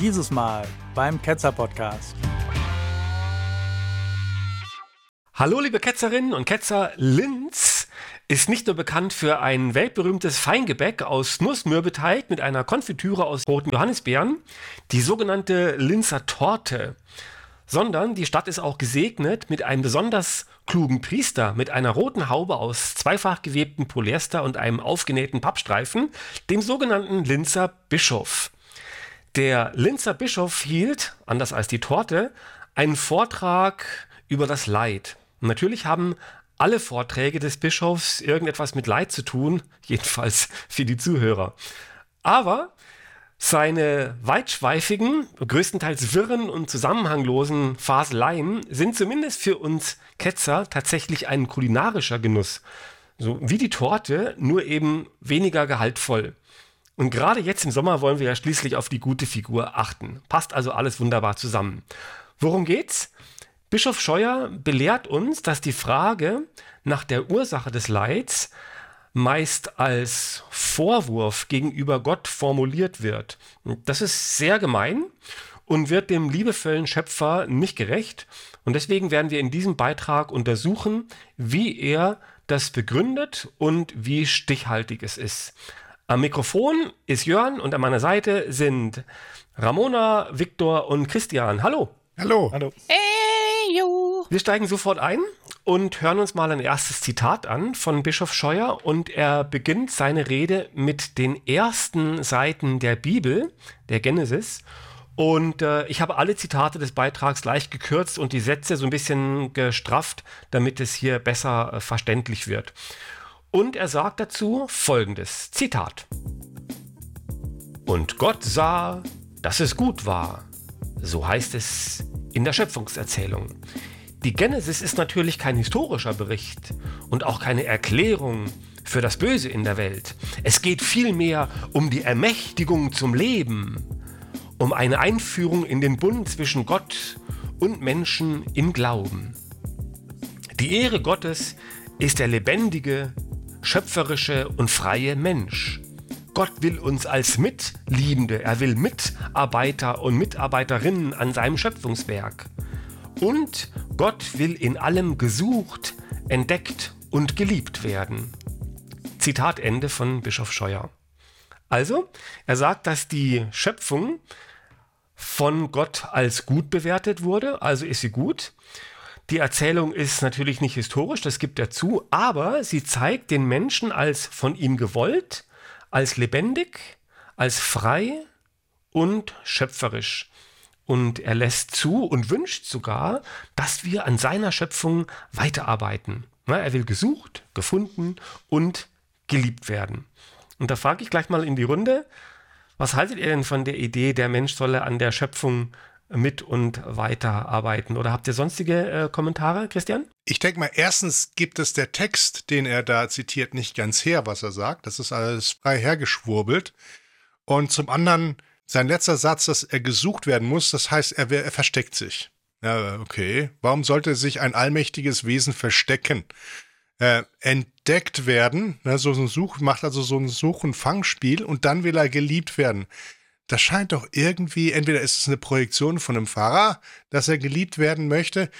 Dieses Mal beim Ketzer Podcast. Hallo liebe Ketzerinnen und Ketzer, Linz ist nicht nur bekannt für ein weltberühmtes Feingebäck aus Nussmürbeteig mit einer Konfitüre aus roten Johannisbeeren, die sogenannte Linzer Torte, sondern die Stadt ist auch gesegnet mit einem besonders klugen Priester mit einer roten Haube aus zweifach gewebtem Polyester und einem aufgenähten Pappstreifen, dem sogenannten Linzer Bischof. Der Linzer Bischof hielt, anders als die Torte, einen Vortrag über das Leid. Natürlich haben alle Vorträge des Bischofs irgendetwas mit Leid zu tun, jedenfalls für die Zuhörer. Aber seine weitschweifigen, größtenteils wirren und zusammenhanglosen Faseleien sind zumindest für uns Ketzer tatsächlich ein kulinarischer Genuss. So wie die Torte, nur eben weniger gehaltvoll. Und gerade jetzt im Sommer wollen wir ja schließlich auf die gute Figur achten. Passt also alles wunderbar zusammen. Worum geht's? Bischof Scheuer belehrt uns, dass die Frage nach der Ursache des Leids meist als Vorwurf gegenüber Gott formuliert wird. Das ist sehr gemein und wird dem liebevollen Schöpfer nicht gerecht. Und deswegen werden wir in diesem Beitrag untersuchen, wie er das begründet und wie stichhaltig es ist. Am Mikrofon ist Jörn und an meiner Seite sind Ramona, Viktor und Christian. Hallo. Hallo. Hallo. Hey, jo. Wir steigen sofort ein und hören uns mal ein erstes Zitat an von Bischof Scheuer und er beginnt seine Rede mit den ersten Seiten der Bibel, der Genesis. Und äh, ich habe alle Zitate des Beitrags leicht gekürzt und die Sätze so ein bisschen gestrafft, damit es hier besser äh, verständlich wird. Und er sagt dazu folgendes Zitat. Und Gott sah, dass es gut war so heißt es in der Schöpfungserzählung. Die Genesis ist natürlich kein historischer Bericht und auch keine Erklärung für das Böse in der Welt. Es geht vielmehr um die Ermächtigung zum Leben, um eine Einführung in den Bund zwischen Gott und Menschen im Glauben. Die Ehre Gottes ist der lebendige, schöpferische und freie Mensch. Gott will uns als Mitliebende, er will Mitarbeiter und Mitarbeiterinnen an seinem Schöpfungswerk. Und Gott will in allem gesucht, entdeckt und geliebt werden. Zitat Ende von Bischof Scheuer. Also, er sagt, dass die Schöpfung von Gott als gut bewertet wurde, also ist sie gut. Die Erzählung ist natürlich nicht historisch, das gibt er zu, aber sie zeigt den Menschen als von ihm gewollt, als lebendig, als frei und schöpferisch. Und er lässt zu und wünscht sogar, dass wir an seiner Schöpfung weiterarbeiten. Er will gesucht, gefunden und geliebt werden. Und da frage ich gleich mal in die Runde, was haltet ihr denn von der Idee, der Mensch solle an der Schöpfung mit und weiterarbeiten? Oder habt ihr sonstige äh, Kommentare, Christian? Ich denke mal, erstens gibt es der Text, den er da zitiert, nicht ganz her, was er sagt. Das ist alles frei hergeschwurbelt. Und zum anderen, sein letzter Satz, dass er gesucht werden muss, das heißt, er, er versteckt sich. Ja, okay. Warum sollte sich ein allmächtiges Wesen verstecken? Äh, entdeckt werden, ne, so ein Such, macht also so ein Such- und Fangspiel und dann will er geliebt werden das scheint doch irgendwie, entweder ist es eine Projektion von einem Pfarrer, dass er geliebt werden möchte.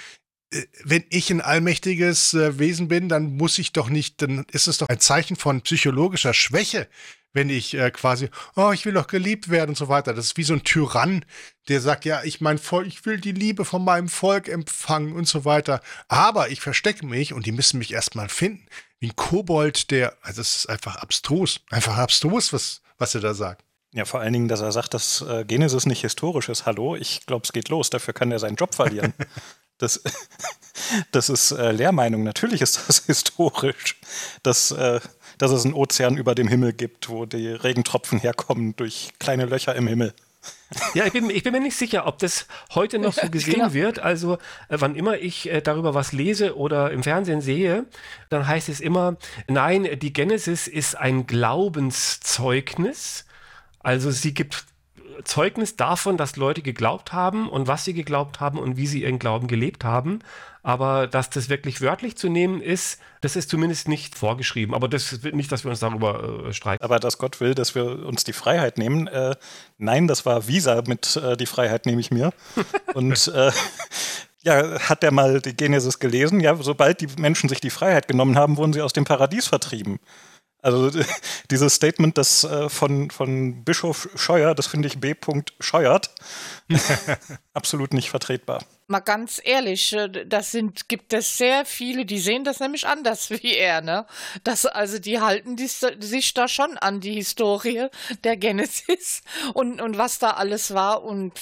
Äh, wenn ich ein allmächtiges äh, Wesen bin, dann muss ich doch nicht, dann ist es doch ein Zeichen von psychologischer Schwäche, wenn ich äh, quasi, oh, ich will doch geliebt werden und so weiter. Das ist wie so ein Tyrann, der sagt, ja, ich mein Volk, ich will die Liebe von meinem Volk empfangen und so weiter. Aber ich verstecke mich und die müssen mich erstmal finden. Wie ein Kobold, der, also es ist einfach abstrus, einfach abstrus, was, was er da sagt. Ja, vor allen Dingen, dass er sagt, dass äh, Genesis nicht historisch ist. Hallo, ich glaube, es geht los. Dafür kann er seinen Job verlieren. das, das ist äh, Lehrmeinung. Natürlich ist das historisch, dass, äh, dass es einen Ozean über dem Himmel gibt, wo die Regentropfen herkommen durch kleine Löcher im Himmel. Ja, ich bin, ich bin, mir nicht sicher, ob das heute noch so gesehen genau. wird. Also, äh, wann immer ich äh, darüber was lese oder im Fernsehen sehe, dann heißt es immer, nein, die Genesis ist ein Glaubenszeugnis also sie gibt Zeugnis davon, dass Leute geglaubt haben und was sie geglaubt haben und wie sie ihren Glauben gelebt haben. Aber dass das wirklich wörtlich zu nehmen ist, das ist zumindest nicht vorgeschrieben. Aber das nicht, dass wir uns darüber äh, streiten. Aber dass Gott will, dass wir uns die Freiheit nehmen, äh, nein, das war Visa mit äh, die Freiheit nehme ich mir. Und äh, ja, hat der mal die Genesis gelesen? Ja, sobald die Menschen sich die Freiheit genommen haben, wurden sie aus dem Paradies vertrieben. Also dieses Statement das äh, von, von Bischof Scheuer, das finde ich B. Scheuert, absolut nicht vertretbar mal ganz ehrlich, äh, das sind, gibt es sehr viele, die sehen das nämlich anders wie er, ne? Das, also die halten die, sich da schon an die Historie der Genesis und, und was da alles war. Und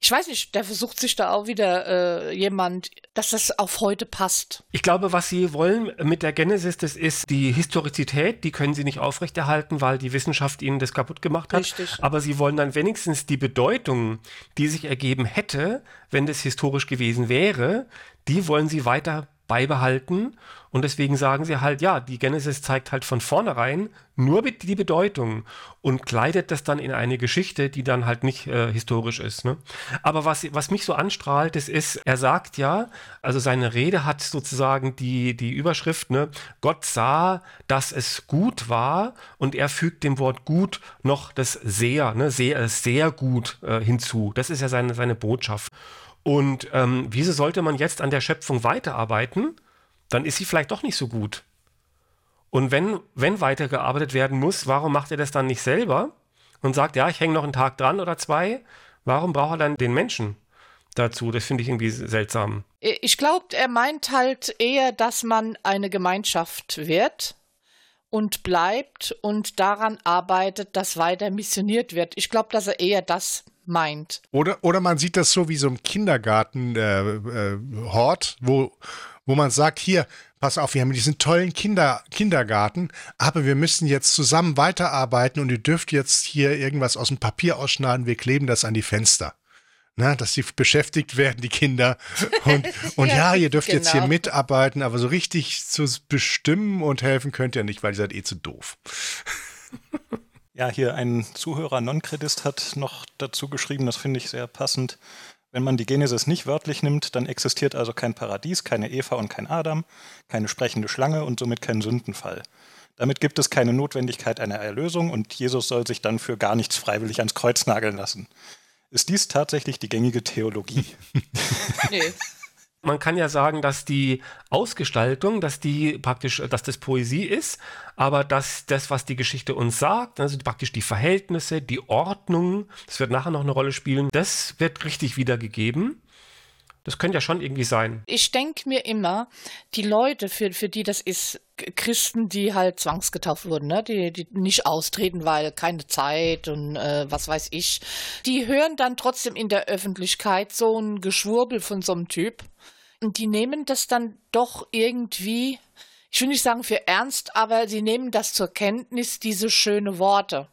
ich weiß nicht, der versucht sich da auch wieder äh, jemand, dass das auf heute passt. Ich glaube, was sie wollen mit der Genesis, das ist die Historizität, die können sie nicht aufrechterhalten, weil die Wissenschaft ihnen das kaputt gemacht hat. Richtig. Aber sie wollen dann wenigstens die Bedeutung, die sich ergeben hätte, wenn das historisch gewesen wäre, die wollen sie weiter beibehalten. Und deswegen sagen sie halt, ja, die Genesis zeigt halt von vornherein nur die Bedeutung und kleidet das dann in eine Geschichte, die dann halt nicht äh, historisch ist. Ne? Aber was, was mich so anstrahlt, das ist, er sagt ja, also seine Rede hat sozusagen die, die Überschrift, ne, Gott sah, dass es gut war und er fügt dem Wort gut noch das sehr, ne, sehr, sehr gut äh, hinzu. Das ist ja seine, seine Botschaft. Und ähm, wieso sollte man jetzt an der Schöpfung weiterarbeiten? Dann ist sie vielleicht doch nicht so gut. Und wenn, wenn weitergearbeitet werden muss, warum macht er das dann nicht selber und sagt, ja, ich hänge noch einen Tag dran oder zwei? Warum braucht er dann den Menschen dazu? Das finde ich irgendwie seltsam. Ich glaube, er meint halt eher, dass man eine Gemeinschaft wird und bleibt und daran arbeitet, dass weiter missioniert wird. Ich glaube, dass er eher das meint. Oder, oder man sieht das so wie so ein Kindergarten-Hort, äh, äh, wo, wo man sagt, hier, pass auf, wir haben diesen tollen Kinder, Kindergarten, aber wir müssen jetzt zusammen weiterarbeiten und ihr dürft jetzt hier irgendwas aus dem Papier ausschneiden, wir kleben das an die Fenster. Na, dass sie beschäftigt werden, die Kinder. Und, und ja, ja, ihr dürft genau. jetzt hier genau. mitarbeiten, aber so richtig zu bestimmen und helfen könnt ihr nicht, weil ihr seid eh zu doof. Ja, hier ein Zuhörer Non-Kredist hat noch dazu geschrieben, das finde ich sehr passend. Wenn man die Genesis nicht wörtlich nimmt, dann existiert also kein Paradies, keine Eva und kein Adam, keine sprechende Schlange und somit kein Sündenfall. Damit gibt es keine Notwendigkeit einer Erlösung und Jesus soll sich dann für gar nichts freiwillig ans Kreuz nageln lassen. Ist dies tatsächlich die gängige Theologie? nee. Man kann ja sagen, dass die Ausgestaltung, dass die praktisch, dass das Poesie ist, aber dass das, was die Geschichte uns sagt, also praktisch die Verhältnisse, die Ordnung, das wird nachher noch eine Rolle spielen, das wird richtig wiedergegeben. Das könnte ja schon irgendwie sein. Ich denke mir immer, die Leute, für, für die das ist, Christen, die halt zwangsgetauft wurden, ne? die, die nicht austreten, weil keine Zeit und äh, was weiß ich, die hören dann trotzdem in der Öffentlichkeit so ein Geschwurbel von so einem Typ. Und die nehmen das dann doch irgendwie, ich will nicht sagen für ernst, aber sie nehmen das zur Kenntnis, diese schönen Worte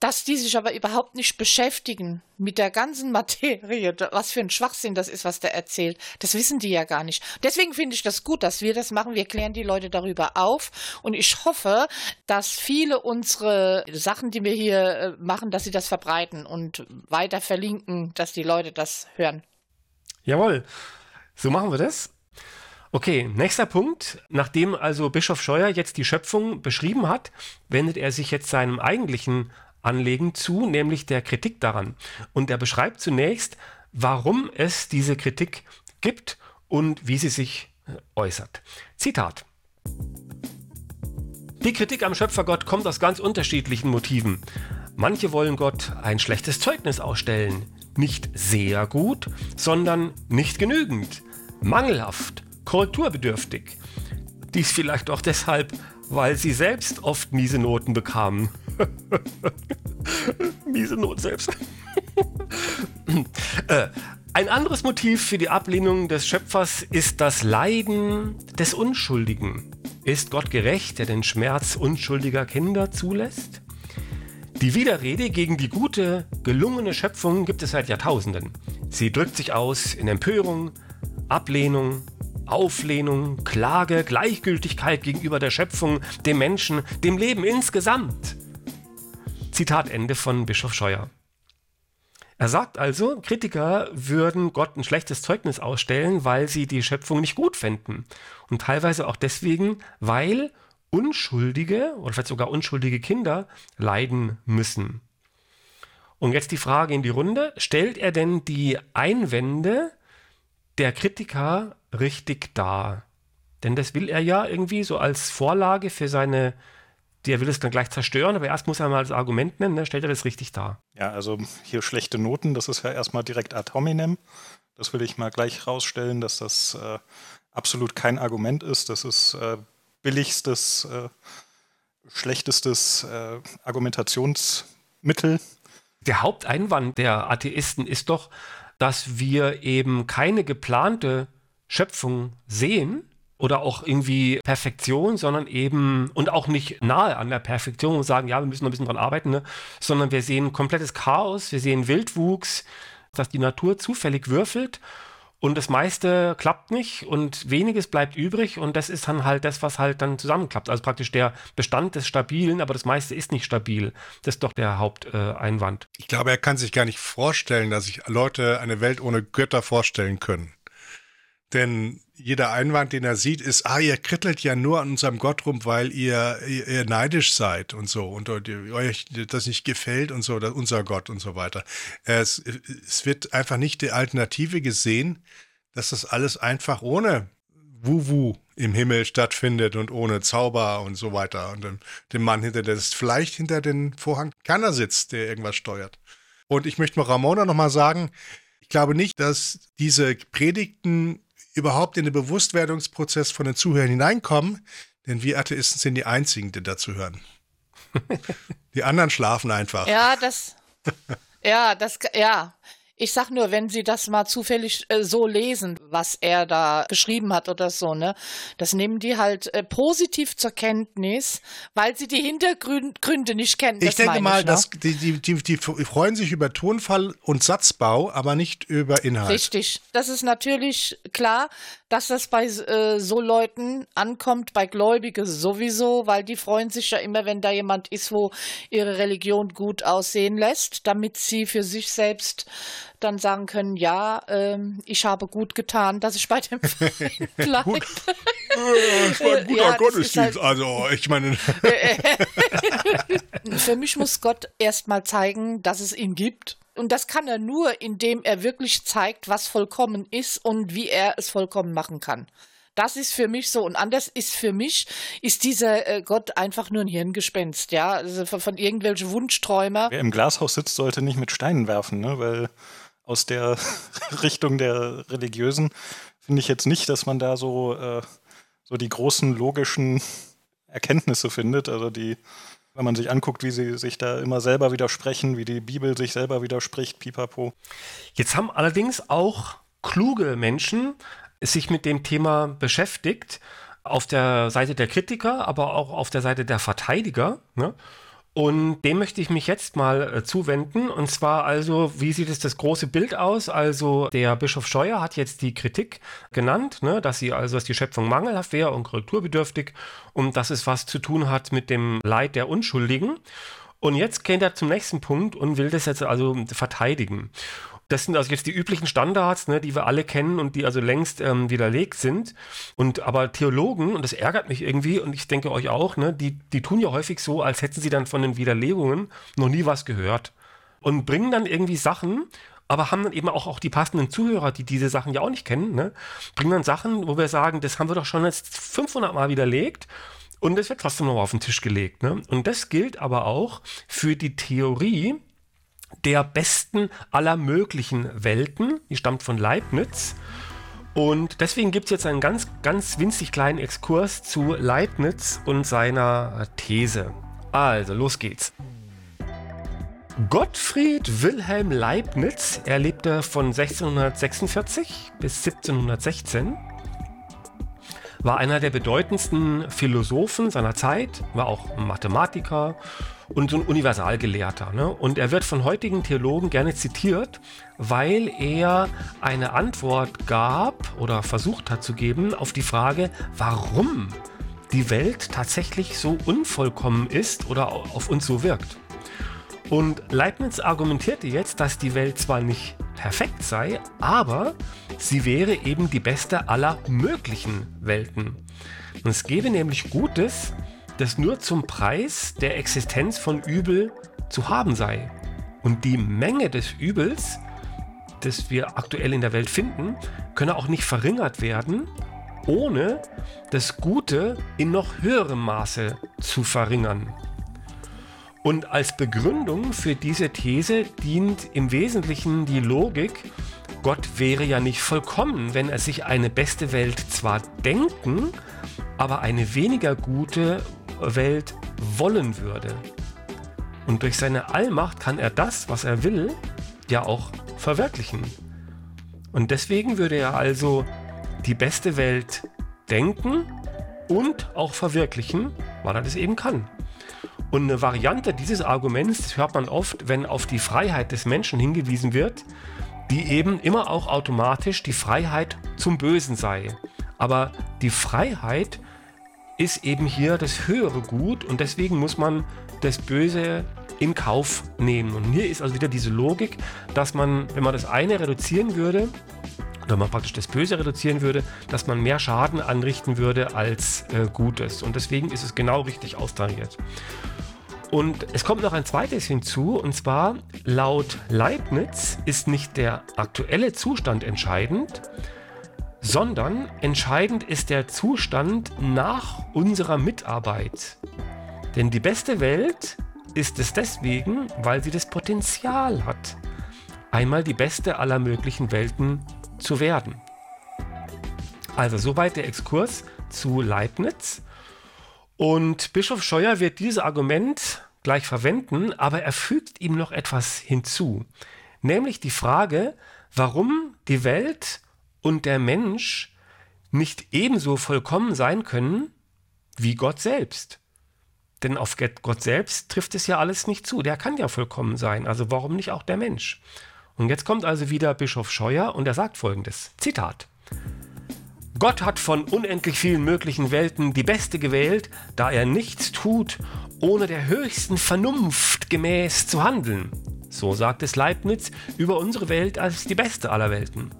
dass die sich aber überhaupt nicht beschäftigen mit der ganzen Materie, was für ein Schwachsinn das ist, was der erzählt, das wissen die ja gar nicht. Deswegen finde ich das gut, dass wir das machen. Wir klären die Leute darüber auf und ich hoffe, dass viele unsere Sachen, die wir hier äh, machen, dass sie das verbreiten und weiter verlinken, dass die Leute das hören. Jawohl, so machen wir das. Okay, nächster Punkt. Nachdem also Bischof Scheuer jetzt die Schöpfung beschrieben hat, wendet er sich jetzt seinem eigentlichen Anlegen zu, nämlich der Kritik daran. Und er beschreibt zunächst, warum es diese Kritik gibt und wie sie sich äh, äußert. Zitat. Die Kritik am Schöpfergott kommt aus ganz unterschiedlichen Motiven. Manche wollen Gott ein schlechtes Zeugnis ausstellen. Nicht sehr gut, sondern nicht genügend. Mangelhaft, korrekturbedürftig. Dies vielleicht auch deshalb, weil sie selbst oft miese Noten bekamen. miese Not selbst. äh, ein anderes Motiv für die Ablehnung des Schöpfers ist das Leiden des Unschuldigen. Ist Gott gerecht, der den Schmerz unschuldiger Kinder zulässt? Die Widerrede gegen die gute, gelungene Schöpfung gibt es seit Jahrtausenden. Sie drückt sich aus in Empörung, Ablehnung, Auflehnung, Klage, Gleichgültigkeit gegenüber der Schöpfung, dem Menschen, dem Leben insgesamt. Zitat Ende von Bischof Scheuer. Er sagt also, Kritiker würden Gott ein schlechtes Zeugnis ausstellen, weil sie die Schöpfung nicht gut fänden. Und teilweise auch deswegen, weil Unschuldige oder vielleicht sogar unschuldige Kinder leiden müssen. Und jetzt die Frage in die Runde, stellt er denn die Einwände der Kritiker richtig dar? Denn das will er ja irgendwie so als Vorlage für seine, der will es dann gleich zerstören, aber erst muss er mal das Argument nennen, ne? stellt er das richtig dar? Ja, also hier schlechte Noten, das ist ja erstmal direkt ad hominem. Das will ich mal gleich rausstellen, dass das äh, absolut kein Argument ist. Das ist äh, billigstes, äh, schlechtestes äh, Argumentationsmittel. Der Haupteinwand der Atheisten ist doch, dass wir eben keine geplante Schöpfung sehen oder auch irgendwie Perfektion, sondern eben und auch nicht nahe an der Perfektion und sagen, ja, wir müssen noch ein bisschen dran arbeiten, ne? sondern wir sehen komplettes Chaos, wir sehen Wildwuchs, dass die Natur zufällig würfelt und das meiste klappt nicht und weniges bleibt übrig und das ist dann halt das, was halt dann zusammenklappt. Also praktisch der Bestand des Stabilen, aber das meiste ist nicht stabil. Das ist doch der Haupteinwand. Ich glaube, er kann sich gar nicht vorstellen, dass sich Leute eine Welt ohne Götter vorstellen können. Denn jeder Einwand, den er sieht, ist, ah, ihr krittelt ja nur an unserem Gott rum, weil ihr, ihr, ihr neidisch seid und so und, euch das nicht gefällt und so, unser Gott und so weiter. Es, es wird einfach nicht die Alternative gesehen, dass das alles einfach ohne Wuwu im Himmel stattfindet und ohne Zauber und so weiter und dem, dem Mann hinter der vielleicht hinter den Vorhang keiner sitzt, der irgendwas steuert. Und ich möchte mal Ramona nochmal sagen, ich glaube nicht, dass diese Predigten überhaupt in den Bewusstwerdungsprozess von den Zuhörern hineinkommen, denn wir Atheisten sind die Einzigen, die dazu hören. die anderen schlafen einfach. Ja, das, ja, das, ja. Ich sag nur, wenn Sie das mal zufällig äh, so lesen, was er da geschrieben hat oder so, ne, das nehmen die halt äh, positiv zur Kenntnis, weil sie die Hintergründe nicht kennen. Ich denke mal, ich, ne? dass die, die, die, die freuen sich über Tonfall und Satzbau, aber nicht über Inhalt. Richtig. Das ist natürlich klar, dass das bei äh, so Leuten ankommt, bei Gläubigen sowieso, weil die freuen sich ja immer, wenn da jemand ist, wo ihre Religion gut aussehen lässt, damit sie für sich selbst dann sagen können, ja, ähm, ich habe gut getan, dass ich bei dem Verein bleibe. war ein guter ja, Gottesdienst. Halt also, ich meine. Für mich muss Gott erst mal zeigen, dass es ihn gibt. Und das kann er nur, indem er wirklich zeigt, was vollkommen ist und wie er es vollkommen machen kann. Das ist für mich so. Und anders ist für mich, ist dieser äh, Gott einfach nur ein Hirngespenst, ja. Also von, von irgendwelchen Wunschträumer. Wer im Glashaus sitzt, sollte nicht mit Steinen werfen, ne? Weil aus der Richtung der Religiösen finde ich jetzt nicht, dass man da so, äh, so die großen logischen Erkenntnisse findet. Also die, wenn man sich anguckt, wie sie sich da immer selber widersprechen, wie die Bibel sich selber widerspricht, pipapo. Jetzt haben allerdings auch kluge Menschen sich mit dem Thema beschäftigt, auf der Seite der Kritiker, aber auch auf der Seite der Verteidiger. Ne? Und dem möchte ich mich jetzt mal äh, zuwenden. Und zwar also, wie sieht es das große Bild aus? Also der Bischof Scheuer hat jetzt die Kritik genannt, ne, dass sie also, dass die Schöpfung mangelhaft wäre und korrekturbedürftig und dass es was zu tun hat mit dem Leid der Unschuldigen. Und jetzt kennt er zum nächsten Punkt und will das jetzt also verteidigen. Das sind also jetzt die üblichen Standards, ne, die wir alle kennen und die also längst ähm, widerlegt sind. Und aber Theologen, und das ärgert mich irgendwie, und ich denke euch auch, ne, die, die tun ja häufig so, als hätten sie dann von den Widerlegungen noch nie was gehört. Und bringen dann irgendwie Sachen, aber haben dann eben auch, auch die passenden Zuhörer, die diese Sachen ja auch nicht kennen, ne, bringen dann Sachen, wo wir sagen, das haben wir doch schon jetzt 500 Mal widerlegt. Und es wird trotzdem noch auf den Tisch gelegt. Ne? Und das gilt aber auch für die Theorie, der besten aller möglichen Welten. Die stammt von Leibniz. Und deswegen gibt es jetzt einen ganz, ganz winzig kleinen Exkurs zu Leibniz und seiner These. Also, los geht's. Gottfried Wilhelm Leibniz, er lebte von 1646 bis 1716, war einer der bedeutendsten Philosophen seiner Zeit, war auch Mathematiker und so ein Universalgelehrter. Ne? Und er wird von heutigen Theologen gerne zitiert, weil er eine Antwort gab oder versucht hat zu geben auf die Frage, warum die Welt tatsächlich so unvollkommen ist oder auf uns so wirkt. Und Leibniz argumentierte jetzt, dass die Welt zwar nicht perfekt sei, aber sie wäre eben die beste aller möglichen Welten. Und es gäbe nämlich Gutes, das nur zum Preis der Existenz von Übel zu haben sei. Und die Menge des Übels, das wir aktuell in der Welt finden, könne auch nicht verringert werden, ohne das Gute in noch höherem Maße zu verringern. Und als Begründung für diese These dient im Wesentlichen die Logik, Gott wäre ja nicht vollkommen, wenn er sich eine beste Welt zwar denken, aber eine weniger gute Welt wollen würde. Und durch seine Allmacht kann er das, was er will, ja auch verwirklichen. Und deswegen würde er also die beste Welt denken und auch verwirklichen, weil er das eben kann. Und eine Variante dieses Arguments hört man oft, wenn auf die Freiheit des Menschen hingewiesen wird, die eben immer auch automatisch die Freiheit zum Bösen sei. Aber die Freiheit ist eben hier das höhere Gut und deswegen muss man das Böse in Kauf nehmen. Und hier ist also wieder diese Logik, dass man, wenn man das eine reduzieren würde, oder man praktisch das Böse reduzieren würde, dass man mehr Schaden anrichten würde als äh, Gutes. Und deswegen ist es genau richtig austariert. Und es kommt noch ein zweites hinzu, und zwar laut Leibniz ist nicht der aktuelle Zustand entscheidend, sondern entscheidend ist der Zustand nach unserer Mitarbeit. Denn die beste Welt ist es deswegen, weil sie das Potenzial hat, einmal die beste aller möglichen Welten zu werden. Also soweit der Exkurs zu Leibniz. Und Bischof Scheuer wird dieses Argument gleich verwenden, aber er fügt ihm noch etwas hinzu, nämlich die Frage, warum die Welt und der Mensch nicht ebenso vollkommen sein können wie Gott selbst. Denn auf Gott selbst trifft es ja alles nicht zu. Der kann ja vollkommen sein. Also warum nicht auch der Mensch? Und jetzt kommt also wieder Bischof Scheuer und er sagt folgendes: Zitat. Gott hat von unendlich vielen möglichen Welten die beste gewählt, da er nichts tut, ohne der höchsten Vernunft gemäß zu handeln. So sagt es Leibniz über unsere Welt als die beste aller Welten.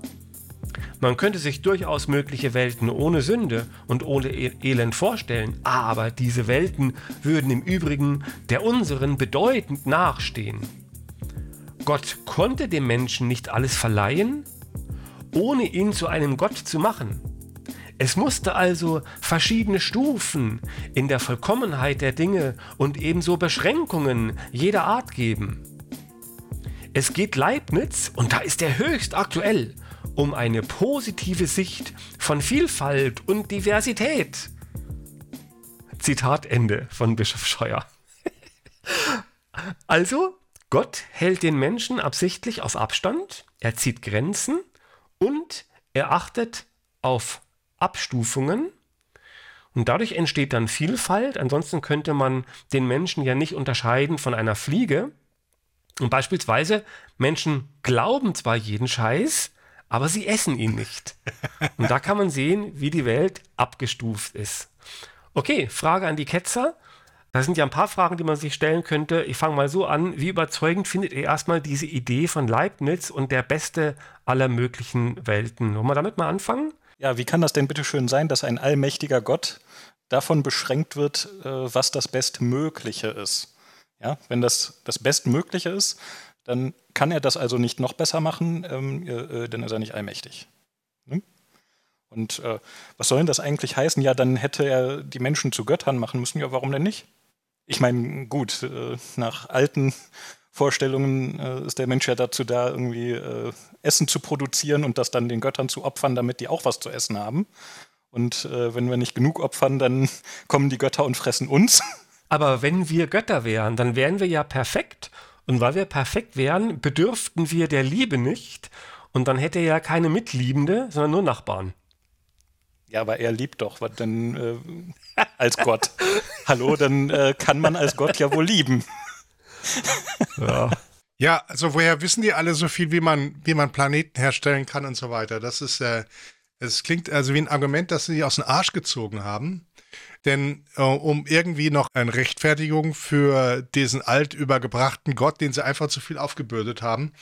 Man könnte sich durchaus mögliche Welten ohne Sünde und ohne e- Elend vorstellen, aber diese Welten würden im Übrigen der unseren bedeutend nachstehen. Gott konnte dem Menschen nicht alles verleihen, ohne ihn zu einem Gott zu machen. Es musste also verschiedene Stufen in der Vollkommenheit der Dinge und ebenso Beschränkungen jeder Art geben. Es geht Leibniz, und da ist er höchst aktuell, um eine positive Sicht von Vielfalt und Diversität. Zitat Ende von Bischof Scheuer. also, Gott hält den Menschen absichtlich auf Abstand, er zieht Grenzen und er achtet auf Abstufungen. Und dadurch entsteht dann Vielfalt. Ansonsten könnte man den Menschen ja nicht unterscheiden von einer Fliege. Und beispielsweise Menschen glauben zwar jeden Scheiß, aber sie essen ihn nicht. Und da kann man sehen, wie die Welt abgestuft ist. Okay, Frage an die Ketzer. Da sind ja ein paar Fragen, die man sich stellen könnte. Ich fange mal so an. Wie überzeugend findet ihr erstmal diese Idee von Leibniz und der beste aller möglichen Welten? Wollen wir damit mal anfangen? Ja, wie kann das denn bitte schön sein, dass ein allmächtiger Gott davon beschränkt wird, äh, was das Bestmögliche ist? Ja, wenn das das Bestmögliche ist, dann kann er das also nicht noch besser machen, ähm, äh, denn ist er nicht allmächtig. Ne? Und äh, was soll denn das eigentlich heißen? Ja, dann hätte er die Menschen zu Göttern machen müssen. Ja, warum denn nicht? Ich meine, gut, äh, nach alten Vorstellungen äh, ist der Mensch ja dazu da, irgendwie äh, Essen zu produzieren und das dann den Göttern zu opfern, damit die auch was zu essen haben. Und äh, wenn wir nicht genug opfern, dann kommen die Götter und fressen uns. Aber wenn wir Götter wären, dann wären wir ja perfekt und weil wir perfekt wären, bedürften wir der Liebe nicht. Und dann hätte er ja keine Mitliebende, sondern nur Nachbarn. Ja, aber er liebt doch, was denn äh, als Gott? Hallo, dann äh, kann man als Gott ja wohl lieben. ja. Ja, also woher wissen die alle so viel, wie man, wie man Planeten herstellen kann und so weiter? Das ist, äh, es klingt also wie ein Argument, das sie aus dem Arsch gezogen haben. Denn äh, um irgendwie noch eine Rechtfertigung für diesen alt übergebrachten Gott, den sie einfach zu viel aufgebürdet haben,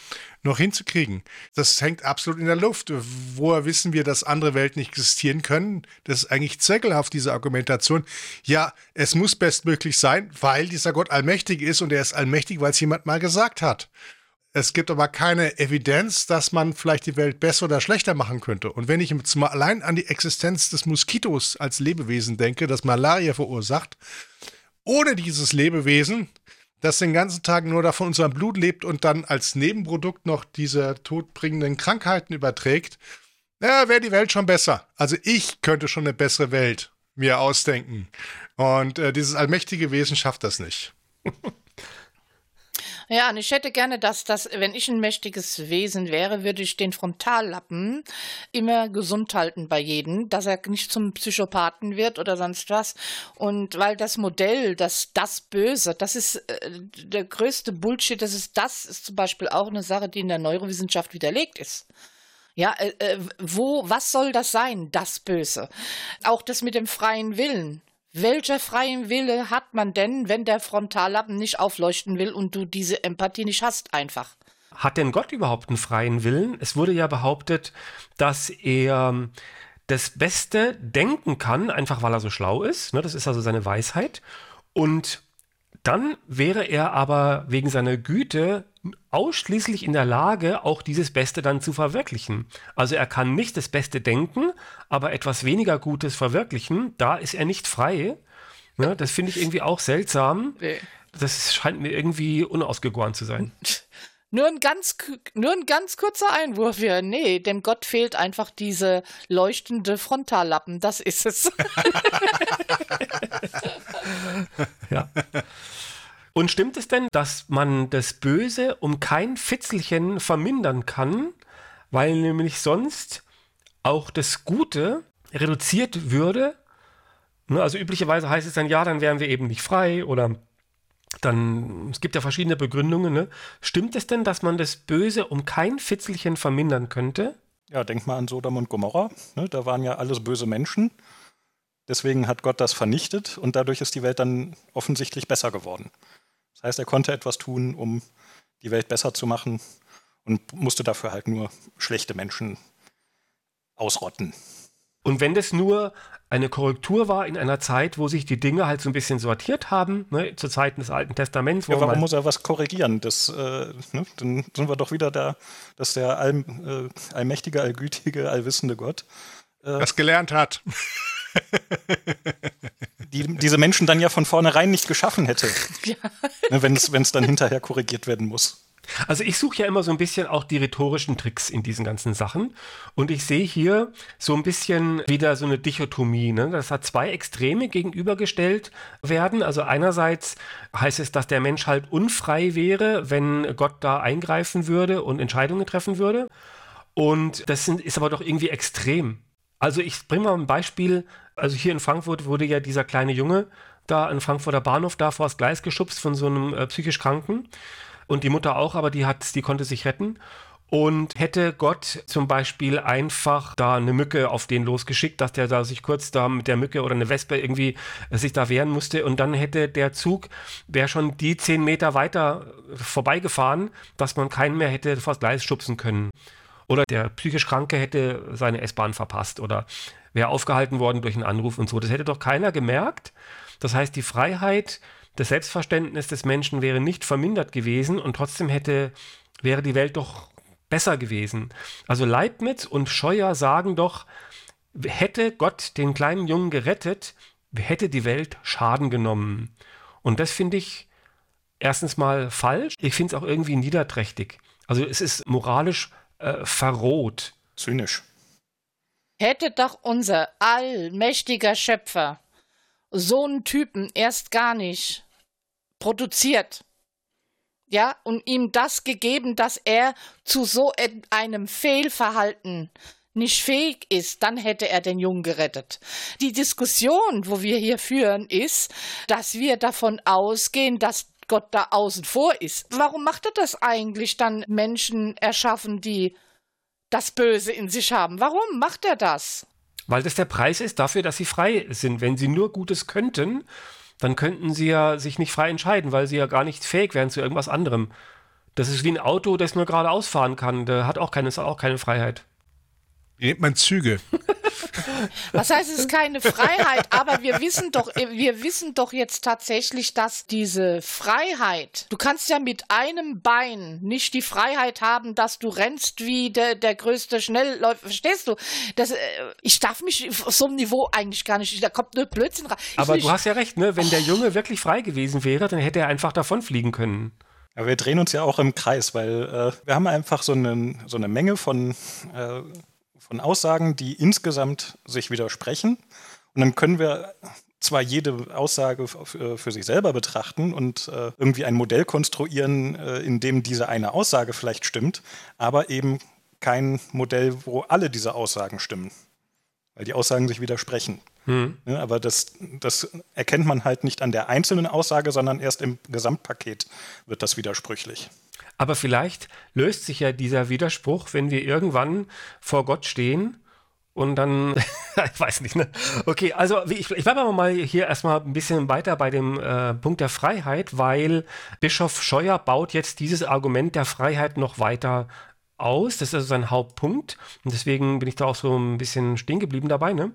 noch hinzukriegen. Das hängt absolut in der Luft. Woher wissen wir, dass andere Welten nicht existieren können? Das ist eigentlich zweckelhaft, diese Argumentation. Ja, es muss bestmöglich sein, weil dieser Gott allmächtig ist und er ist allmächtig, weil es jemand mal gesagt hat. Es gibt aber keine Evidenz, dass man vielleicht die Welt besser oder schlechter machen könnte. Und wenn ich jetzt allein an die Existenz des Moskitos als Lebewesen denke, das Malaria verursacht, ohne dieses Lebewesen, das den ganzen Tag nur davon unserem Blut lebt und dann als Nebenprodukt noch diese todbringenden Krankheiten überträgt, ja, wäre die Welt schon besser. Also ich könnte schon eine bessere Welt mir ausdenken. Und äh, dieses allmächtige Wesen schafft das nicht. Ja, und ich hätte gerne, dass das, wenn ich ein mächtiges Wesen wäre, würde ich den Frontallappen immer gesund halten bei jedem, dass er nicht zum Psychopathen wird oder sonst was. Und weil das Modell, das das Böse, das ist äh, der größte Bullshit, das ist das, ist zum Beispiel auch eine Sache, die in der Neurowissenschaft widerlegt ist. Ja, äh, äh wo, was soll das sein, das Böse? Auch das mit dem freien Willen. Welcher freien Wille hat man denn, wenn der Frontallappen nicht aufleuchten will und du diese Empathie nicht hast, einfach? Hat denn Gott überhaupt einen freien Willen? Es wurde ja behauptet, dass er das Beste denken kann, einfach weil er so schlau ist. Ne? Das ist also seine Weisheit. Und dann wäre er aber wegen seiner Güte ausschließlich in der Lage, auch dieses Beste dann zu verwirklichen. Also er kann nicht das Beste denken, aber etwas weniger Gutes verwirklichen. Da ist er nicht frei. Ne, das finde ich irgendwie auch seltsam. Nee. Das scheint mir irgendwie unausgegoren zu sein. Nur ein ganz, nur ein ganz kurzer Einwurf hier. Nee, dem Gott fehlt einfach diese leuchtende Frontallappen. Das ist es. ja. Und stimmt es denn, dass man das Böse um kein Fitzelchen vermindern kann, weil nämlich sonst auch das Gute reduziert würde? Ne, also üblicherweise heißt es dann, ja, dann wären wir eben nicht frei oder dann, es gibt ja verschiedene Begründungen. Ne? Stimmt es denn, dass man das Böse um kein Fitzelchen vermindern könnte? Ja, denk mal an Sodom und Gomorra. Ne? Da waren ja alles böse Menschen. Deswegen hat Gott das vernichtet und dadurch ist die Welt dann offensichtlich besser geworden. Das heißt, er konnte etwas tun, um die Welt besser zu machen und musste dafür halt nur schlechte Menschen ausrotten. Und wenn das nur eine Korrektur war in einer Zeit, wo sich die Dinge halt so ein bisschen sortiert haben, ne, zu Zeiten des Alten Testaments. ja, warum muss er was korrigieren? Das, äh, ne, dann sind wir doch wieder da, dass der all, äh, allmächtige, allgütige, allwissende Gott äh, das gelernt hat. die, diese Menschen dann ja von vornherein nicht geschaffen hätte, ja. Ne, wenn es dann hinterher korrigiert werden muss. Also ich suche ja immer so ein bisschen auch die rhetorischen Tricks in diesen ganzen Sachen. Und ich sehe hier so ein bisschen wieder so eine Dichotomie. Ne? Das hat zwei Extreme gegenübergestellt werden. Also einerseits heißt es, dass der Mensch halt unfrei wäre, wenn Gott da eingreifen würde und Entscheidungen treffen würde. Und das ist aber doch irgendwie extrem. Also ich bringe mal ein Beispiel. Also hier in Frankfurt wurde ja dieser kleine Junge da in Frankfurter Bahnhof da vor das Gleis geschubst von so einem äh, psychisch Kranken und die Mutter auch, aber die hat, die konnte sich retten. Und hätte Gott zum Beispiel einfach da eine Mücke auf den losgeschickt, dass der da sich kurz da mit der Mücke oder eine Wespe irgendwie äh, sich da wehren musste und dann hätte der Zug, wäre schon die zehn Meter weiter vorbeigefahren, dass man keinen mehr hätte vors Gleis schubsen können. Oder der psychisch Kranke hätte seine S-Bahn verpasst oder wäre aufgehalten worden durch einen Anruf und so. Das hätte doch keiner gemerkt. Das heißt, die Freiheit das Selbstverständnis des Menschen wäre nicht vermindert gewesen und trotzdem hätte, wäre die Welt doch besser gewesen. Also Leibniz und Scheuer sagen doch, hätte Gott den kleinen Jungen gerettet, hätte die Welt Schaden genommen. Und das finde ich erstens mal falsch. Ich finde es auch irgendwie niederträchtig. Also es ist moralisch äh, verroht. Zynisch. Hätte doch unser allmächtiger Schöpfer so einen Typen erst gar nicht produziert. Ja, und ihm das gegeben, dass er zu so einem Fehlverhalten nicht fähig ist, dann hätte er den Jungen gerettet. Die Diskussion, wo wir hier führen, ist, dass wir davon ausgehen, dass Gott da außen vor ist. Warum macht er das eigentlich dann Menschen erschaffen, die das Böse in sich haben? Warum macht er das? Weil das der Preis ist dafür, dass sie frei sind. Wenn sie nur Gutes könnten, dann könnten sie ja sich nicht frei entscheiden, weil sie ja gar nicht fähig wären zu irgendwas anderem. Das ist wie ein Auto, das nur geradeaus fahren kann. Der hat auch keine, auch keine Freiheit. Wie nennt man Züge? Was heißt, es ist keine Freiheit, aber wir wissen doch, wir wissen doch jetzt tatsächlich, dass diese Freiheit, du kannst ja mit einem Bein nicht die Freiheit haben, dass du rennst wie der, der größte Schnellläufer. Verstehst du? Das, äh, ich darf mich auf so einem Niveau eigentlich gar nicht, da kommt nur Blödsinn rein. Ich aber nicht. du hast ja recht, ne? Wenn der Junge wirklich frei gewesen wäre, dann hätte er einfach davonfliegen können. Aber wir drehen uns ja auch im Kreis, weil äh, wir haben einfach so eine, so eine Menge von äh, von Aussagen, die insgesamt sich widersprechen. Und dann können wir zwar jede Aussage für sich selber betrachten und äh, irgendwie ein Modell konstruieren, äh, in dem diese eine Aussage vielleicht stimmt, aber eben kein Modell, wo alle diese Aussagen stimmen, weil die Aussagen sich widersprechen. Hm. Ja, aber das, das erkennt man halt nicht an der einzelnen Aussage, sondern erst im Gesamtpaket wird das widersprüchlich. Aber vielleicht löst sich ja dieser Widerspruch, wenn wir irgendwann vor Gott stehen und dann, ich weiß nicht, ne? Okay, also ich, ich bleibe aber mal hier erstmal ein bisschen weiter bei dem äh, Punkt der Freiheit, weil Bischof Scheuer baut jetzt dieses Argument der Freiheit noch weiter aus. Das ist also sein Hauptpunkt. Und deswegen bin ich da auch so ein bisschen stehen geblieben dabei. Ne?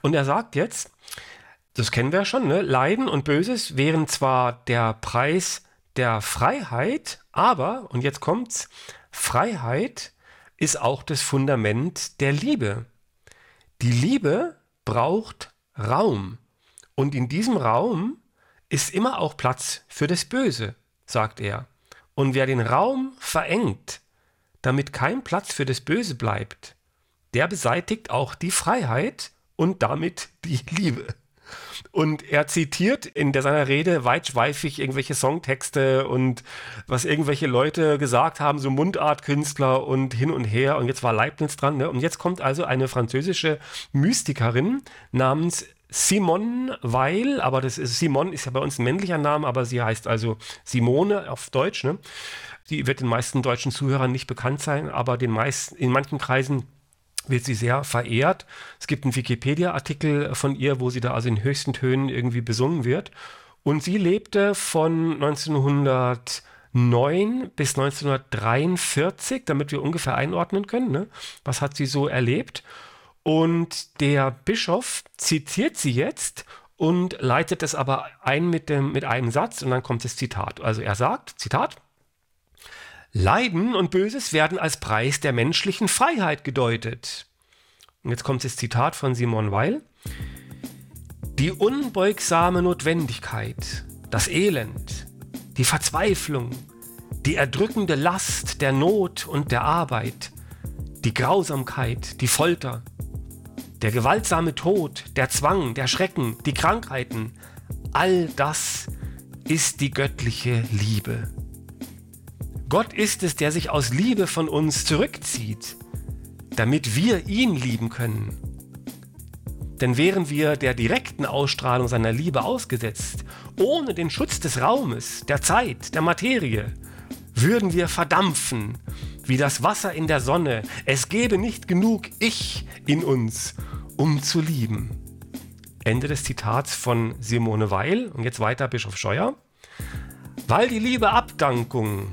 Und er sagt jetzt, das kennen wir ja schon, ne? Leiden und Böses wären zwar der Preis der Freiheit, aber, und jetzt kommt's, Freiheit ist auch das Fundament der Liebe. Die Liebe braucht Raum. Und in diesem Raum ist immer auch Platz für das Böse, sagt er. Und wer den Raum verengt, damit kein Platz für das Böse bleibt, der beseitigt auch die Freiheit und damit die Liebe. Und er zitiert in seiner Rede weitschweifig irgendwelche Songtexte und was irgendwelche Leute gesagt haben, so Mundartkünstler und hin und her. Und jetzt war Leibniz dran. Ne? Und jetzt kommt also eine französische Mystikerin namens Simone Weil, aber das ist Simone ist ja bei uns ein männlicher Name, aber sie heißt also Simone auf Deutsch. Ne? Die wird den meisten deutschen Zuhörern nicht bekannt sein, aber den meisten, in manchen Kreisen wird sie sehr verehrt. Es gibt einen Wikipedia-Artikel von ihr, wo sie da also in höchsten Tönen irgendwie besungen wird. Und sie lebte von 1909 bis 1943, damit wir ungefähr einordnen können, ne? was hat sie so erlebt. Und der Bischof zitiert sie jetzt und leitet es aber ein mit, dem, mit einem Satz und dann kommt das Zitat. Also er sagt, Zitat, Leiden und Böses werden als Preis der menschlichen Freiheit gedeutet. Und jetzt kommt das Zitat von Simon Weil. Die unbeugsame Notwendigkeit, das Elend, die Verzweiflung, die erdrückende Last der Not und der Arbeit, die Grausamkeit, die Folter, der gewaltsame Tod, der Zwang, der Schrecken, die Krankheiten, all das ist die göttliche Liebe. Gott ist es, der sich aus Liebe von uns zurückzieht, damit wir ihn lieben können. Denn wären wir der direkten Ausstrahlung seiner Liebe ausgesetzt, ohne den Schutz des Raumes, der Zeit, der Materie, würden wir verdampfen wie das Wasser in der Sonne. Es gäbe nicht genug Ich in uns, um zu lieben. Ende des Zitats von Simone Weil und jetzt weiter Bischof Scheuer. Weil die Liebe Abdankung